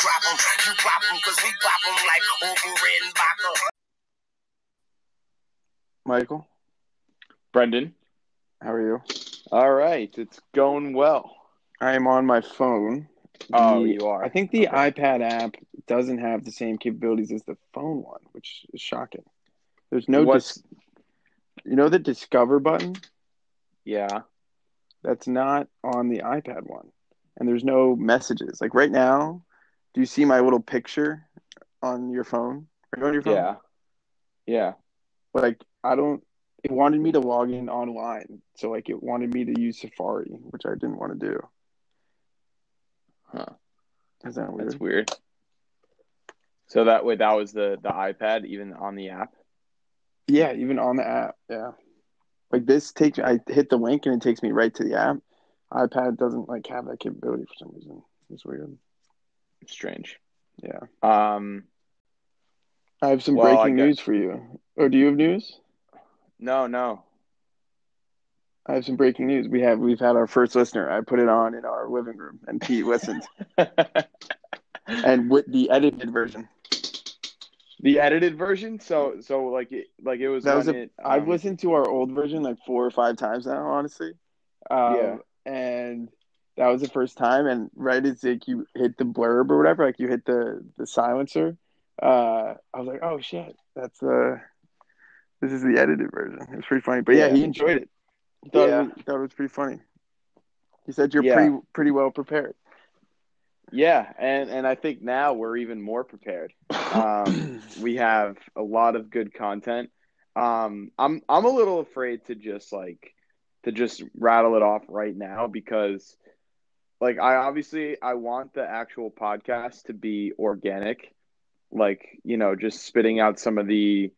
drop them. You pop them, cause we pop them like Orville Redenbacher. Michael, Brendan. how are you? All right, it's going well. I am on my phone. Oh, The- you are. I think the Okay. iPad app doesn't have the same capabilities as the phone one, which is shocking. There's no, What's dis- you know, the Discover button. yeah? That's not on the iPad one, and there's no messages. Like right now, do you see my little picture on your phone? Are you on your phone? Yeah. Yeah. Like I don't. It wanted me to log in online, so like it wanted me to use Safari, which I didn't want to do. Huh. Is that weird? That's weird. So that way that was the the iPad even on the app. Yeah, even on the app. Yeah. Like this takes I hit the link and it takes me right to the app. iPad doesn't like have that capability for some reason. It's weird. Strange. Yeah. Um I have some Well, breaking got- news for you. Or do you have news? no, no. I have some breaking news. We have we've had our first listener. I put it on in our living room and Pete listened. and with the edited version. the edited version? So so like it like it was That was a- it, I've um, listened to our old version like four or five times now, honestly. Um, Yeah. And that was the first time. And right as like you hit the blurb or whatever, like you hit the the silencer, uh, I was like, oh shit, that's the this is the edited version. It was pretty funny. But yeah, Yeah. he enjoyed it. He thought, Yeah. it, was, thought it was pretty funny. He said you're Yeah. pretty pretty well prepared. Yeah, and and I think now we're even more prepared. Um, we have a lot of good content. Um, I'm I'm a little afraid to just like to just rattle it off right now because like I obviously I want the actual podcast to be organic, like you know just spitting out some of the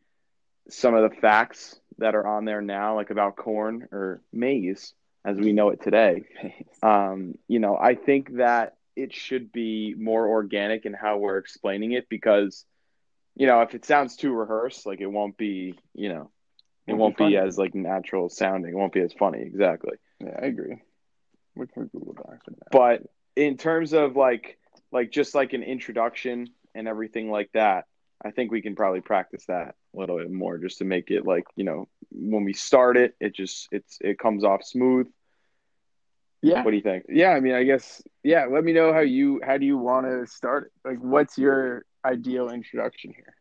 some of the facts that are on there now, like about corn or maize as we know it today. Um, you know, I think that it should be more organic in how we're explaining it because, you know, if it sounds too rehearsed, like it won't be, you know, it Won't won't be be, as like natural sounding. It won't be as funny, exactly. yeah, I agree. We can Google Docs. But in terms of like, like just like an introduction and everything like that, I think we can probably practice that a little bit more just to make it like, you know, when we start it, it just it's it comes off smooth. yeah, What do you think? Yeah, I mean, I guess yeah. Let me know how you how do you want to start it? Like, what's your ideal introduction here?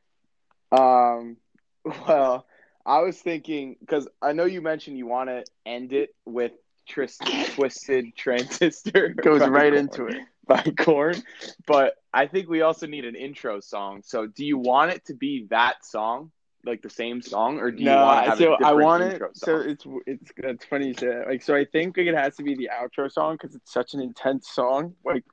Um, well, I was thinking because I know you mentioned you want to end it with Trist- Twisted Transistor. Goes right Korn- into it. by Korn, but I think we also need an intro song. So, do you want it to be that song, like the same song, or do you no, want to have so I want it. intro So it's it's it's funny you say that. Like, so I think like, it has to be the outro song because it's such an intense song. Like,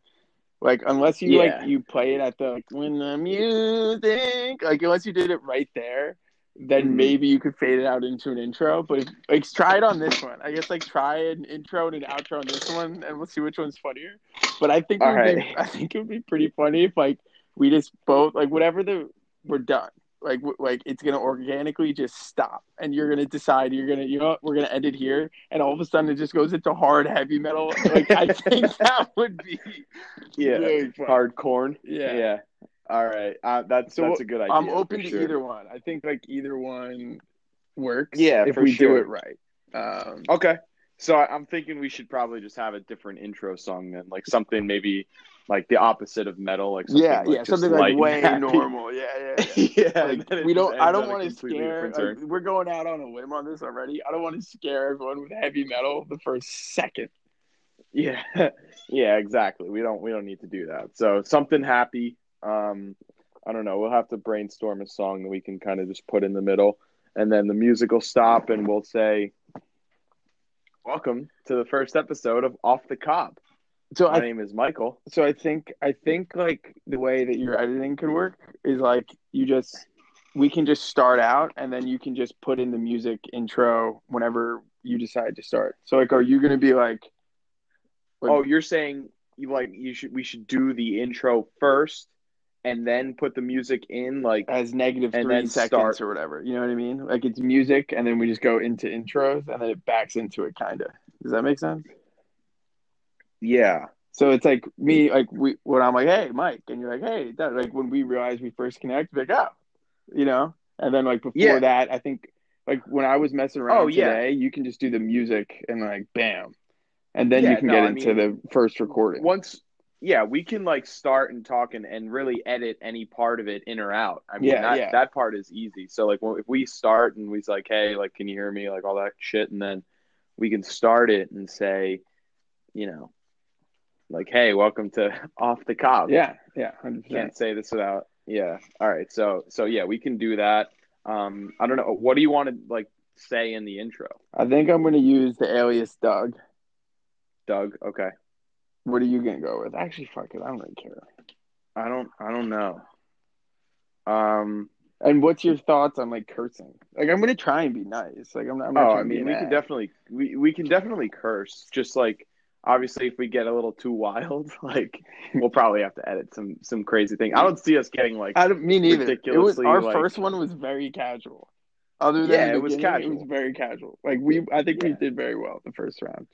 like unless you Yeah. like you play it at the like when the music like unless you did it right there. Then Mhm. maybe you could fade it out into an intro, but if, like try it on this one. I guess like try an intro and an outro on this one, and we'll see which one's funnier. But I think would be. I think it would be pretty funny if like we just both like whatever the we're done. Like w- like it's gonna organically just stop, and you're gonna decide you're gonna you know we're gonna end it here, and all of a sudden it just goes into hard heavy metal. Like I think that would be Yeah, really hard corn. Yeah. yeah. All right, uh, that's So that's a good idea. I'm open to sure. either one. I think like either one works. Yeah, if we do it right. Um, Okay, so I- I'm thinking we should probably just have a different intro song then, like something maybe like the opposite of metal, like something yeah, like yeah, something like way happy. normal. Yeah, yeah. yeah. yeah, Like, and then it we don't. I don't want to scare. Like, we're going out on a whim on this already. I don't want to scare everyone with heavy metal the first second. Yeah, yeah, exactly. We don't we don't need to do that. So something happy. Um, I don't know. We'll have to brainstorm a song that we can kind of just put in the middle, and then the music will stop, and we'll say, "Welcome to the first episode of Off the Cob." So My I name is Michael. so I think I think like the way that your editing could work is like you just we can just start out and then you can just put in the music intro whenever you decide to start. So like, are you gonna be like? like- Oh, you're saying you like you should we should do the intro first, and then put the music in like as negative And three then seconds start- or whatever. You know what I mean? Like it's music, and then we just go into intros, and then it backs into it, kind of. Does that make sense? Yeah. So it's like me, like we when I'm like, hey, Mike, and you're like, hey, that, like when we realize we first connect, like, oh, you know, and then like before Yeah. that, I think like when I was messing around Oh, yeah. today, you can just do the music and like bam, and then Yeah, you can no, get I into mean, the first recording. once yeah we can like start and talk and, and really edit any part of it in or out. I mean Yeah, that, yeah. that part is easy. So like when, if we start and we like hey like can you hear me? like all that shit and then we can start it and say you know like hey welcome to off the cob. Yeah, yeah, hundred percent. can't say this without yeah. All right so so yeah we can do that. Um i don't know what do you want to like say in the intro? I think I'm gonna use the alias Doug. doug okay What are you gonna go with? Actually, fuck it, I don't really care. i don't i don't know um And what's your thoughts on like cursing? Like, I'm gonna try and be nice. Like, I'm not. I'm not Oh, I mean, we can definitely we, we can definitely curse. Just like obviously, if we get a little too wild, like we'll probably have to edit some some crazy thing. I don't see us getting like I don't me neither. It was our like- first one was very casual. Other than Yeah, it was casual. It was very casual. Like we, I think we did very well the first round.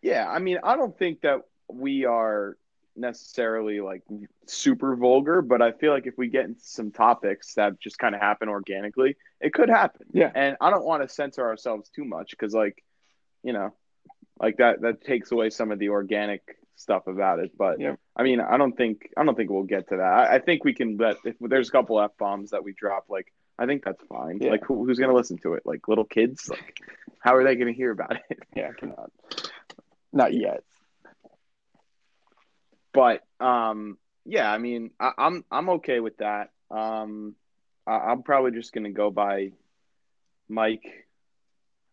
yeah. I mean, I don't think that we are necessarily like super vulgar, but I feel like if we get into some topics that just kind of happen organically, it could happen. Yeah. and I don't want to censor ourselves too much because like you know like that that takes away some of the organic stuff about it but Yep. i mean i don't think i don't think we'll get to that i, I think we can let if there's a couple f-bombs that we drop like i think that's fine Yeah. like who, who's gonna listen to it like little kids like how are they gonna hear about it Yeah, I cannot. Not yet. But um yeah i mean I, i'm i'm okay with that um I, i'm probably just gonna go by mike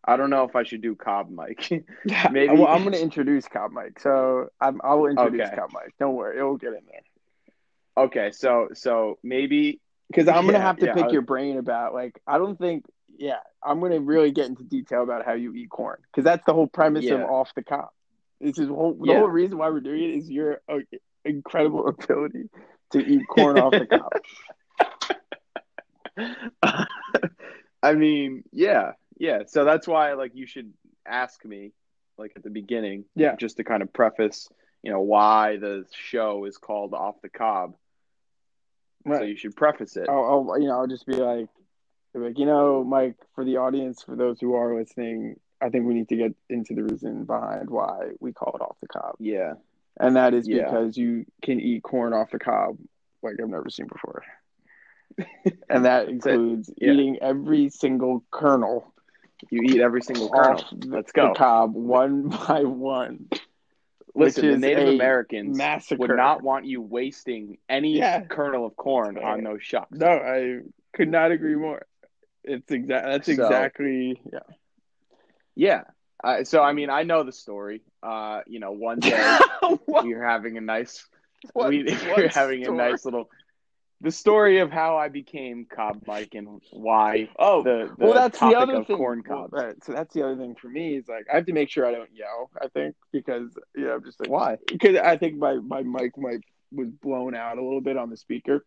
i don't know if i should do cobb mike Maybe- Well, I'm going to introduce Cobb Mike. So I'm, I will introduce Okay. Cobb Mike. Don't worry, it will get in there. okay so so maybe Because I'm going to Yeah, have to yeah, pick your brain about like I don't think. Yeah, I'm going to really get into detail about how you eat corn because that's the whole premise of off the cob. This is whole, the whole reason why we're doing it is your uh, incredible ability to eat corn off the cob. I mean, yeah, yeah. So that's why, like, you should ask me, like, at the beginning, Yeah. just to kind of preface, you know, why the show is called Off the Cob. Right. So you should preface it. I'll, I'll you know I'll just be like, like you know Mike for the audience for those who are listening I think we need to get into the reason behind why we call it off the cob Yeah, and that is Yeah. because you can eat corn off the cob like I've never seen before and that includes Yeah. eating every single kernel you eat every single kernel. Let's go. the cob one by one Listen, the Native Americans massacre would not want you wasting any Yeah. kernel of corn on those shucks. no I could not agree more it's exact that's So- exactly yeah Yeah. Uh, so I mean, I know the story. Uh, you know, one day you're having a nice what- we, we're having story? a nice little the story of how I became cob Mike and why Oh, the, the well, that's topic the other of thing. corn Well, right, so that's the other thing for me is like I have to make sure I don't yell. I think because you know I'm just like Why? because I think my my mic mic was blown out a little bit on the speaker.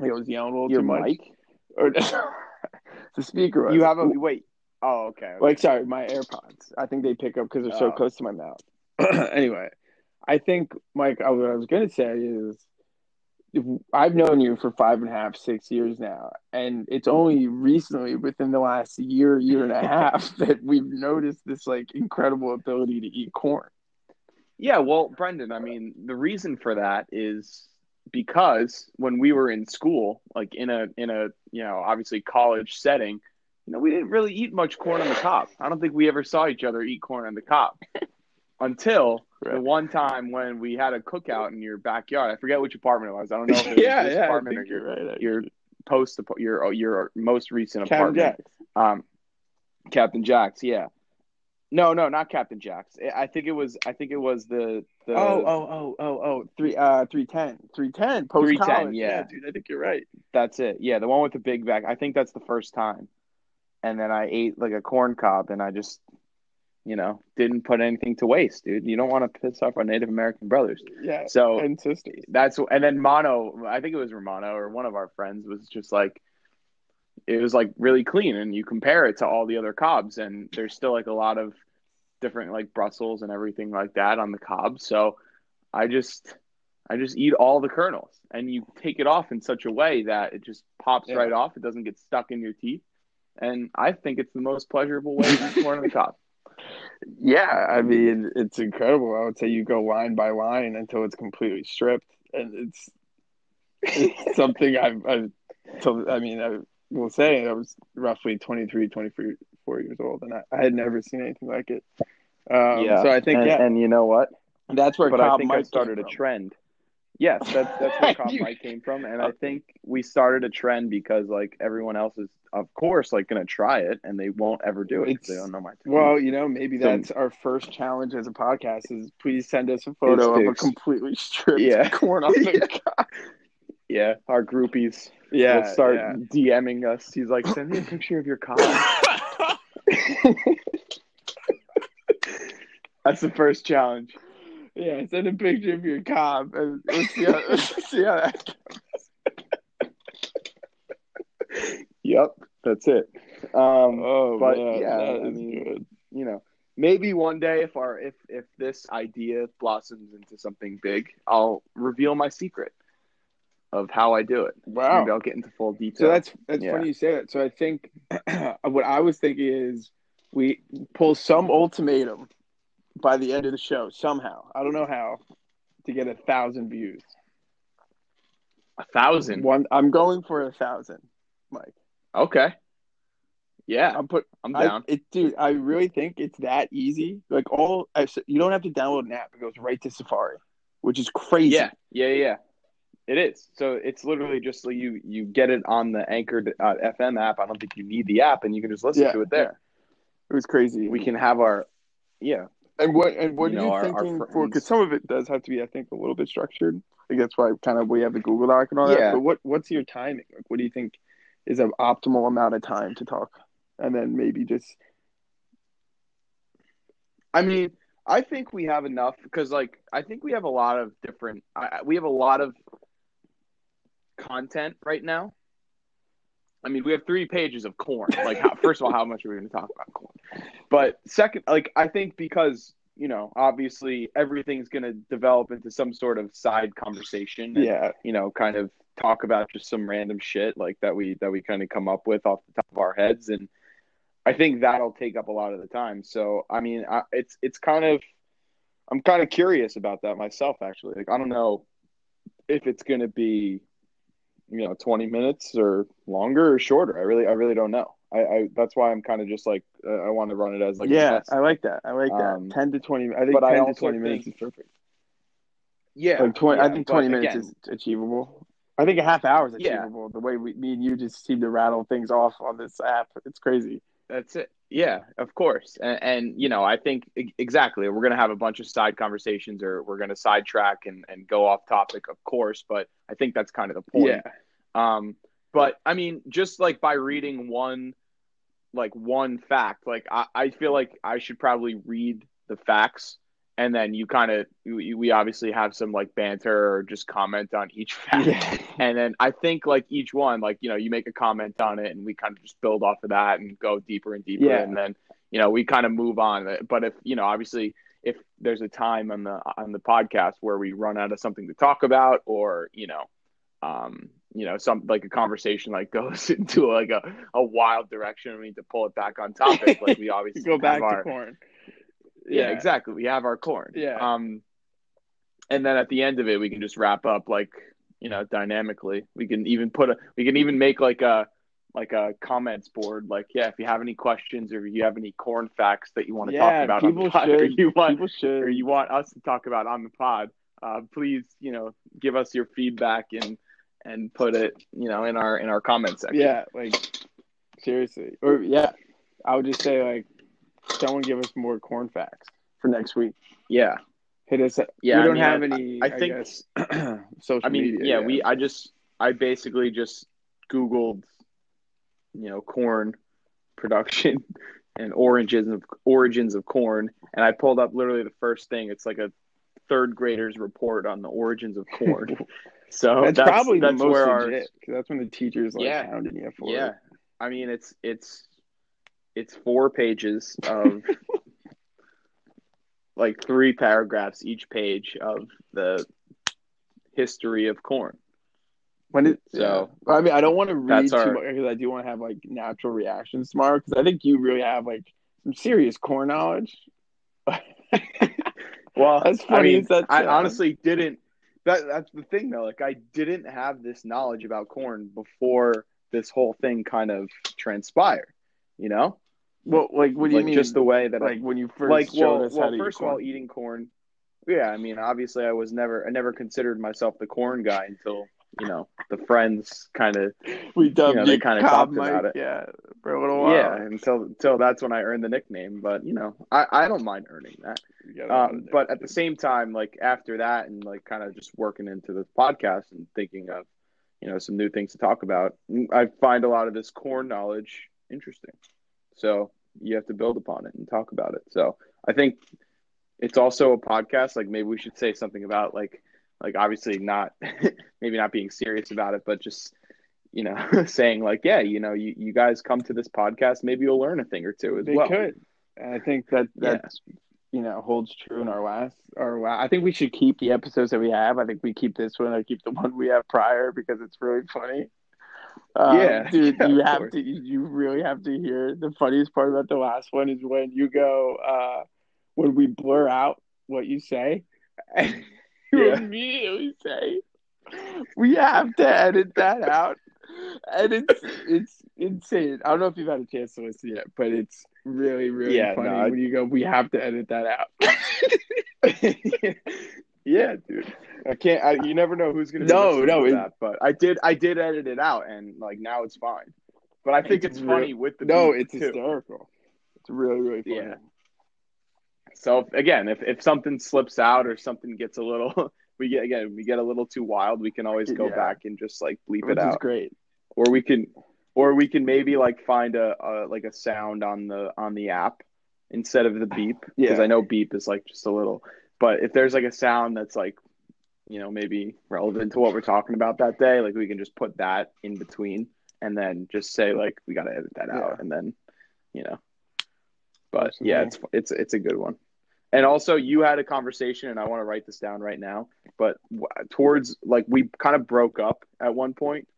I was yelling a little Your too much. mic? Or, the speaker. Was, You have a wait. Oh, okay. okay. like sorry, my AirPods. I think they pick up because they're so Oh. close to my mouth. anyway, I think Mike. I- What I was going to say is, if, I've known you for five and a half, six years now, and it's only recently, within the last year, year and a half, that we've noticed this like incredible ability to eat corn. Yeah, well, Brendan, I mean, the reason for that is because when we were in school, like in a in a you know obviously college setting, you know, we didn't really eat much corn on the cob. I don't think we ever saw each other eat corn on the cob until the one time when we had a cookout in your backyard. I forget which apartment it was. I don't know if it was yeah, this yeah, apartment or think your you're right. your post your your most recent Captain apartment. Jack. Um, Captain Jack's, yeah. No, no, not Captain Jack's. I- think it was. I think it was the the. Oh, oh, oh, oh, oh, three, uh, three ten, three ten, post 310, college. yeah. dude, I think you're right. That's it. Yeah, the one with the big back. I think that's the first time. And then I ate like a corn cob, and I just, you know, didn't put anything to waste, dude. You don't want to piss off our Native American brothers. Yeah, So and sisters. that's and then Mono. I think it was Romano or one of our friends was just like, it was like really clean, and you compare it to all the other cobs, and there's still like a lot of different like Brussels and everything like that on the cob. So I just I just eat all the kernels, and you take it off in such a way that it just pops Yeah. right off. It doesn't get stuck in your teeth, and I think it's the most pleasurable way to eat corn on the cob. Yeah, I mean it's incredible. I would say you go line by line until it's completely stripped, and it's, it's something I've, I've so I mean I will say I was roughly 23, 24 years old, and I, I had never seen anything like it. Um, so I think and, yeah, and you know what? that's where but I think Mike I started came a from. trend. Yes, that's that's where You- Mike came from, and I oh. think we started a trend because like everyone else is, of course, like gonna try it, and they won't ever do it they don't know my technique. Well, you know, maybe So- that's our first challenge as a podcast. Is please send us a photo of a Sticks. completely stripped Yeah. corn on the cob. yeah, our groupies Yeah, will start yeah. DMing us. He's like, send me a picture of your cob. That's the first challenge. Yeah, send a picture of your cob and let's see how, let's see how that Yep, that's it. Um, Oh, but man, yeah, I mean, good. you know, maybe one day if our if if this idea blossoms into something big, I'll reveal my secret of how I do it. Wow. Maybe I'll get into full detail. So that's that's Yeah. funny you say that. So I think what I was thinking is we pull some ultimatum by the end of the show somehow. I don't know how to get a thousand views. a thousand. One, I'm going for a thousand, Mike. Okay. Yeah, I'm put. I'm I, down. it, dude, I really think it's that easy. Like all, I you don't have to download an app; it goes right to Safari, which is crazy. yeah, yeah, yeah. It is. So it's literally just like you you get it on the Anchor uh, FM app. I don't think you need the app, and you can just listen Yeah, to it there. it was crazy. We can have our yeah. And what and what You are know, you our- our thinking for? Because some of it does have to be, I think, a little bit structured. I think that's why kind of we have the Google Doc and all that. Yeah. But what what's your timing? Like, what do you think is an optimal amount of time to talk? And then maybe just I mean, I think we have enough because, like, I think we have a lot of different. I- we have a lot of content right now. I mean, we have three pages of corn. Like, how, first of all, how much are we going to talk about corn? But second, like, I think because you know, obviously, everything's going to develop into some sort of side conversation. and, yeah, you know, kind of talk about just some random shit like that we that we kind of come up with off the top of our heads, and I think that'll take up a lot of the time. So, I mean, I, it's it's kind of I'm kind of curious about that myself, actually. Like, I don't know if it's going to be you know 20 minutes or longer or shorter. I really I really don't know. I, I that's why I'm kind of just like uh, I want to run it as like a yeah, test. I like that. I like that. Um, ten to twenty. I think but I ten to also twenty minutes is perfect. yeah, Like twenty, I think twenty minutes again, is achievable. I think a half hour is Yeah. achievable. The way we, me and you just seem to rattle things off on this app, it's crazy. That's it. Yeah, of course. And, and you know, I think exactly. We're going to have a bunch of side conversations, or we're going to sidetrack and, and go off topic, of course. But I think that's kind of the point. Yeah, Um, but I mean, just like by reading one, like one fact, like I, I feel like I should probably read the facts, and then you kind of we, we obviously have some like banter or just comment on each fact. yeah, And then I think like each one, like, you know, you make a comment on it and we kind of just build off of that and go deeper and deeper. Yeah. And then, you know, we kind of move on. But if, you know, obviously if there's a time on the, on the podcast where we run out of something to talk about or, you know, um, you know, some like a conversation like goes into like a, a wild direction. and We need to pull it back on topic. Like we obviously go back to our, corn. Yeah, exactly. We have our corn. Yeah. Um, and then at the end of it, we can just wrap up like you know dynamically. We can even put a. We can even make like a like a comments board. Like, yeah, if you have any questions or you have any corn facts that you want to Yeah, talk about on people the pod, or you want should. or you want us to talk about on the pod, uh, please you know give us your feedback and and put it you know in our in our comment section. Yeah, like seriously. Or yeah, I would just say like, someone give us more corn facts for next week. yeah, Hit us. Up. Yeah, we I don't mean, have I- any. I I, think- guess, social I mean, media. yeah, we. I just, I basically just Googled, you know, corn production and origins of origins of corn, and I pulled up literally the first thing. It's like a third grader's report on the origins of corn. So that's, that's, probably that's the most where our legit because that's when the teachers like Yeah. hounding you for yeah. it. I mean, it's it's it's four pages of like three paragraphs each page of the history of corn. When it, So- yeah. I mean, I don't want to read too our- much because I do want to have like natural reactions tomorrow because I think you really have like some serious corn knowledge. Well, As I funny mean, that I honestly didn't. That that's the thing though. Like I didn't have this knowledge about corn before this whole thing kind of transpired. You know, Well, like, what do you like mean? just the way that like I when you first like showed well, us how to first eat of all corn. eating corn. Yeah, I mean, obviously, I was never, I never considered myself the corn guy until you know the friends kind of we dubbed you know, they kinda Cobb talked about it. Yeah, for a little while. yeah until until that's when I earned the nickname. But you know, I I don't mind earning that. You got a lot Um, but at the same time, like after that, and like kind of just working into this podcast and thinking of, you know, some new things to talk about, I find a lot of this corn knowledge interesting. So you have to build upon it and talk about it. So I think it's also a podcast. Like maybe we should say something about like, like obviously not, maybe not being serious about it, but just you know, saying like, yeah, you know, you, you guys come to this podcast, maybe you'll learn a thing or two as they well. could. And I think that Yeah. that you know holds true in our last our la I think we should keep the episodes that we have. I think we keep this one. I keep the one we have prior because it's really funny. Um, Yeah, dude, yeah, you have course. to. You really have to hear the funniest part about the last one is when you go uh when we blur out what you say. You Yeah. immediately say we have to edit that out, and it's it's insane. I don't know if you've had a chance to listen yet, but it's really really Yeah, funny no, when you go. We have to edit that out. yeah, dude. I can't. I, you never know who's gonna. No, no, it- that. But I did. I did edit it out, and like now it's fine. But I think It's it's, real- funny with the no, it's too. hysterical. It's really really funny. Yeah. So if- again, if if something slips out or something gets a little, we get again we get a little too wild, we can always go Yeah. back and just like bleep Which it out, great. or we can, or we can maybe like find a, a like a sound on the on the app instead of the beep because Yeah. I know beep is like just a little. But if there's like a sound that's like, you know, maybe relevant to what we're talking about that day, like we can just put that in between and then just say like we got to edit that Yeah. out and then, you know. But yeah, it's it's it's a good one. And also, you had a conversation, and I want to write this down right now. But towards like we kind of broke up at one point,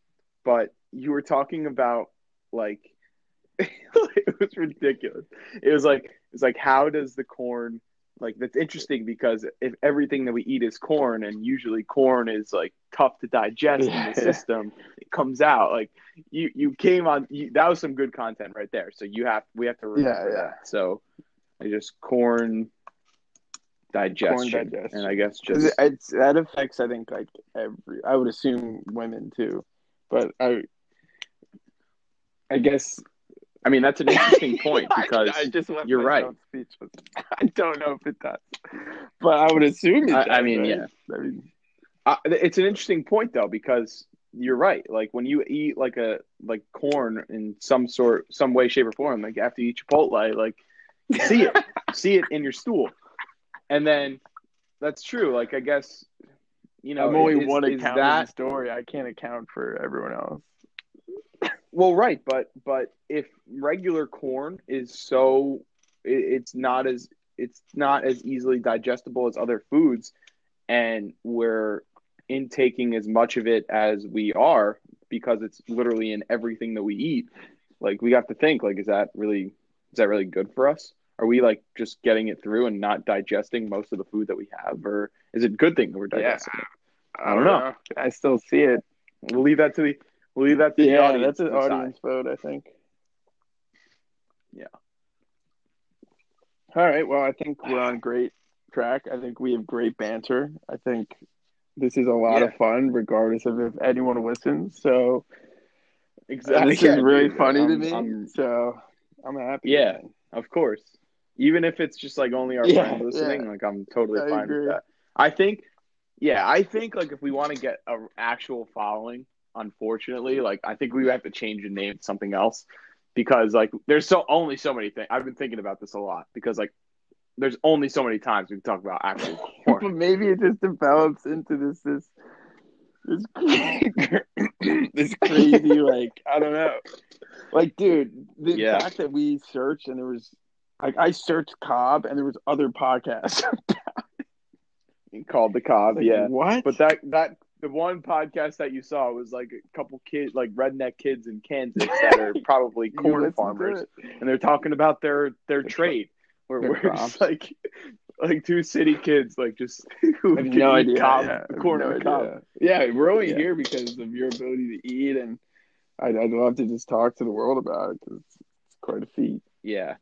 but you were talking about like it was ridiculous. It was like it's like how does the corn like that's interesting because if everything that we eat is corn and usually corn is like tough to digest in the system it comes out. Like you you came on you, that was some good content right there. So you have we have to remember Yeah, yeah. that. So I just corn digestion, digestion. and I guess just it's that affects I think like every I would assume women too, but I I guess I mean that's an interesting point because I, I you're right. I don't know if it does, but I would assume it. I- I mean, right? yeah. I mean, Uh, it's an interesting point though because you're right. Like when you eat like a like corn in some sort, some way, shape, or form, like after you eat Chipotle, like you see it, see it in your stool, and then that's true. Like I guess you know, I'm only is- one account that story. I can't account for everyone else. Well, right? But but if regular corn is so, it, it's not as it's not as easily digestible as other foods, and we're intaking as much of it as we are because it's literally in everything that we eat. Like we have to think, like, is that really is that really good for us? Are we like just getting it through and not digesting most of the food that we have, or is it a good thing that we're Yeah. digesting it? I don't know. I still see it. We'll leave that to the we'll leave that to the Yeah, audience. that's an audience vote, I think. Yeah. All right. Well, I think we're on great track. I think we have great banter. I think this is a lot Yeah. of fun, regardless of if anyone listens. So Exactly. this Yeah, is really dude. funny to I'm- me. I'm- so I'm happy. Yeah. Of course. Even if it's just like only our Yeah, friends listening, like I'm totally I fine agree. with that. I think yeah, I think like if we want to get a actual following, unfortunately, like I think we have to change the name to something else because like there's so only so many things. I've been thinking about this a lot because like there's only so many times we can talk about actual but maybe it just develops into this this this this crazy like I don't know. Like, dude, the Yeah. fact that we searched and there was Like I searched Cobb and there was other podcasts. called the Cobb. Like, yeah, What? but that that the one podcast that you saw was like a couple kids, like redneck kids in Kansas that are probably corn farmers, and they're talking about their their Their trade. Where we're just like like two city kids, like just who have no idea. Cobb, yeah, corn no cob. Yeah, we're only Yeah. here because of your ability to eat, and I'd, I'd love to just talk to the world about it because it's, it's quite a feat. Yeah.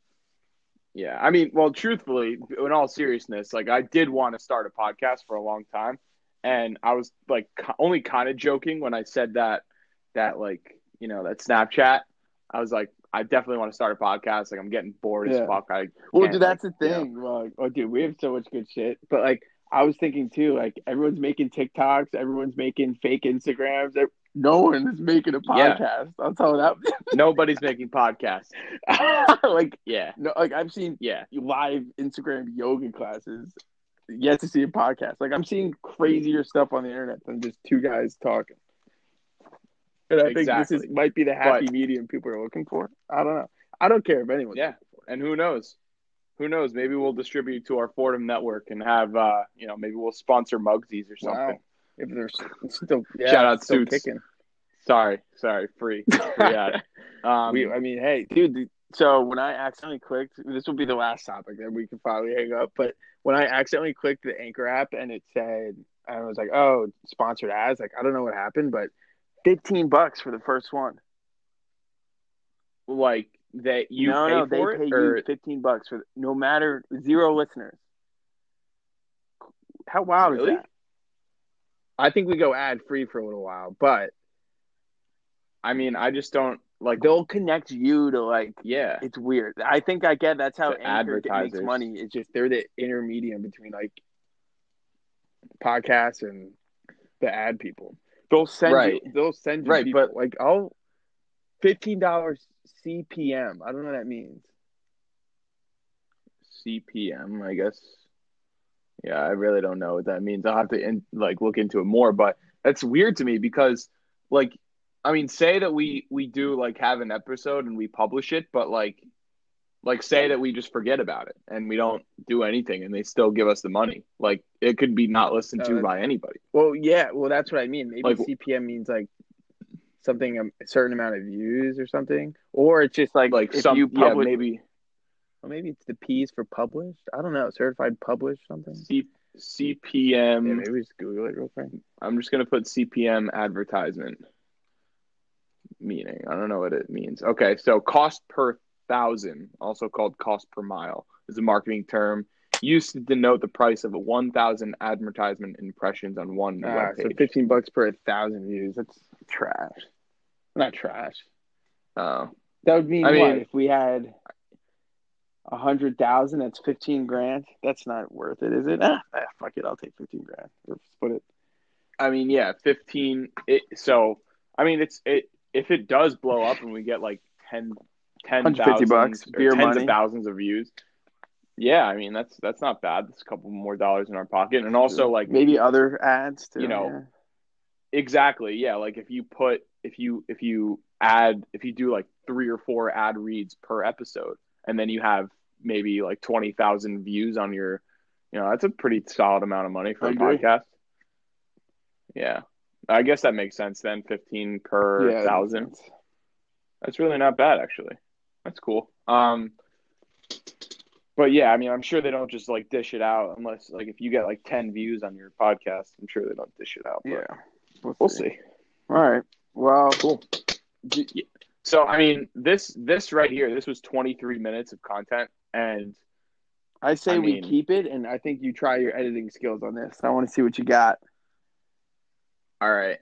Yeah. I mean, well, truthfully, in all seriousness, like I did want to start a podcast for a long time. And I was like only kind of joking when I said that, that like, you know, that Snapchat. I was like, I definitely want to start a podcast. Like, I'm getting bored Yeah. as fuck. I, Well, dude, that's like, the you know. thing. Like, oh, dude, we have so much good shit. But like, I was thinking too. Like, everyone's making TikToks, everyone's making fake Instagrams. No one is making a Yeah. podcast. I'll tell you that. nobody's making podcasts. like, Yeah. no, like I've seen Yeah. live Instagram yoga classes. Yet to see a podcast. Like I'm seeing crazier stuff on the internet than just two guys talking. And I think this is might be the happy But- medium people are looking for. I don't know. I don't care if anyone. Yeah. And who knows? Who knows? Maybe we'll distribute to our Fordham network and have, uh, you know, maybe we'll sponsor Mugsies or something. Wow. If they're still yeah, Shout out still Suits. kicking. Sorry. Sorry. Free. Free ad. Um, we, I mean, hey, dude. So when I accidentally clicked, this will be the last topic that we can finally hang up. But when I accidentally clicked the Anchor app and it said, I was like, oh, sponsored ads. Like I don't know what happened, but fifteen bucks for the first one. like that you no, no, they it, pay or you fifteen bucks for no matter zero listeners. How wild Really? is that? I think we go ad free for a little while, but I mean, I just don't like. they'll connect you to like Yeah, it's weird. I think I get that's how Anchor makes money. It's just they're the intermediate between like podcasts and the ad people. They'll send Right. you. They'll send you Right, people, but- like fifteen dollars CPM. I don't know what that means. CPM, I guess. Yeah, I really don't know what that means. I'll have to in, like look into it more, but that's weird to me because, like, I mean, say that we we do like have an episode and we publish it, but like, like say that we just forget about it and we don't do anything and they still give us the money. Like, it could be not listened No, to by anybody. Well, yeah. Well, that's what I mean. Maybe Like- CPM means like something um, a certain amount of views or something, or it's just like Like if some, you yeah, maybe Well, maybe it's the P's for published. I don't know. Certified published something. C, CPM. Yeah, maybe just Google it real quick. I'm just gonna put CPM advertisement meaning. I don't know what it means. Okay, so cost per thousand, also called cost per mile, is a marketing term used to denote the price of a 1,000 advertisement impressions on one Ah, so fifteen bucks per thousand views. That's trash. Not trash. Oh, That would mean I what mean- if we had a hundred thousand? That's fifteen grand. That's not worth it, is it? Ah, ah, fuck it. I'll take fifteen grand or split it. I mean, yeah, 15. It, so, I mean, it's it if it does blow up and we get like 10, 150 10,000 bucks, beer tens money. of thousands of views. Yeah, I mean that's that's not bad. That's a couple more dollars in our pocket, and also like maybe other ads too. you know, yeah. Exactly. Yeah. Like if you put if you if you add if you do like three or four ad reads per episode, and then you have maybe like twenty thousand views on your, you know, that's a pretty solid amount of money for I a agree. podcast. Yeah. I guess that makes sense then. Fifteen per Yeah, thousand. That's really not bad actually. That's cool. Um. But yeah, I mean, I'm sure they don't just like dish it out unless like if you get like ten views on your podcast, I'm sure they don't dish it out. But Yeah, we'll see. All right. Well, Cool. So I mean, this this right here, this was 23 minutes of content, and I say I we mean- keep it, and I think you try your editing skills on this. I want to see what you got. All right,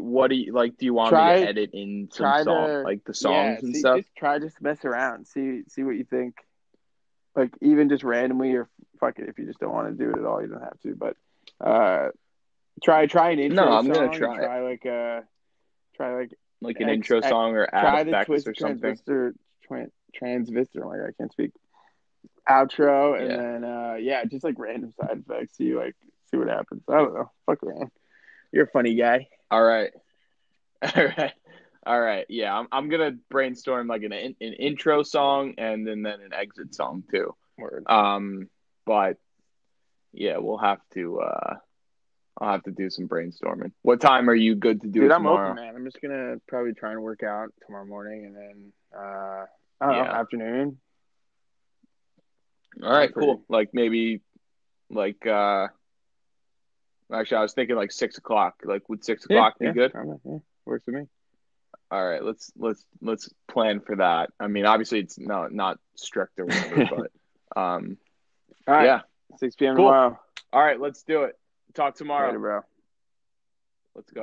what do you like? Do you want Try- me to edit in some song, to- like the songs yeah, and see, stuff? Just try just mess around. See see what you think. Like even just randomly, or fuck it if you just don't want to do it at all, you don't have to. But uh, try try an intro. No, I'm gonna try. Try like uh try like Like an X- intro X- song or try ad the effects twist or something. transistor tran- transistor. Like I can't speak. Outro and Yeah. then uh yeah, just like random side effects. See like see what happens. I don't know. Fuck around. You're a funny guy. All right, all right. All right, yeah, I'm I'm gonna brainstorm like an an intro song and then then an exit song too. Word. Um, but yeah, we'll have to. uh I'll have to do some brainstorming. What time are you good to do Dude, it I'm tomorrow? open, man. I'm just gonna probably try and work out tomorrow morning, and then uh, I don't know, afternoon. All right, cool. Like maybe, like uh, actually, I was thinking like six o'clock. Like, would six o'clock yeah, be good? I don't know, yeah, works for me. All right, let's let's let's plan for that. I mean, obviously, it's not not strict or whatever, but um, All right, yeah. 6 p.m. Cool. tomorrow. All right, let's do it. Talk tomorrow. Later, bro. Let's go.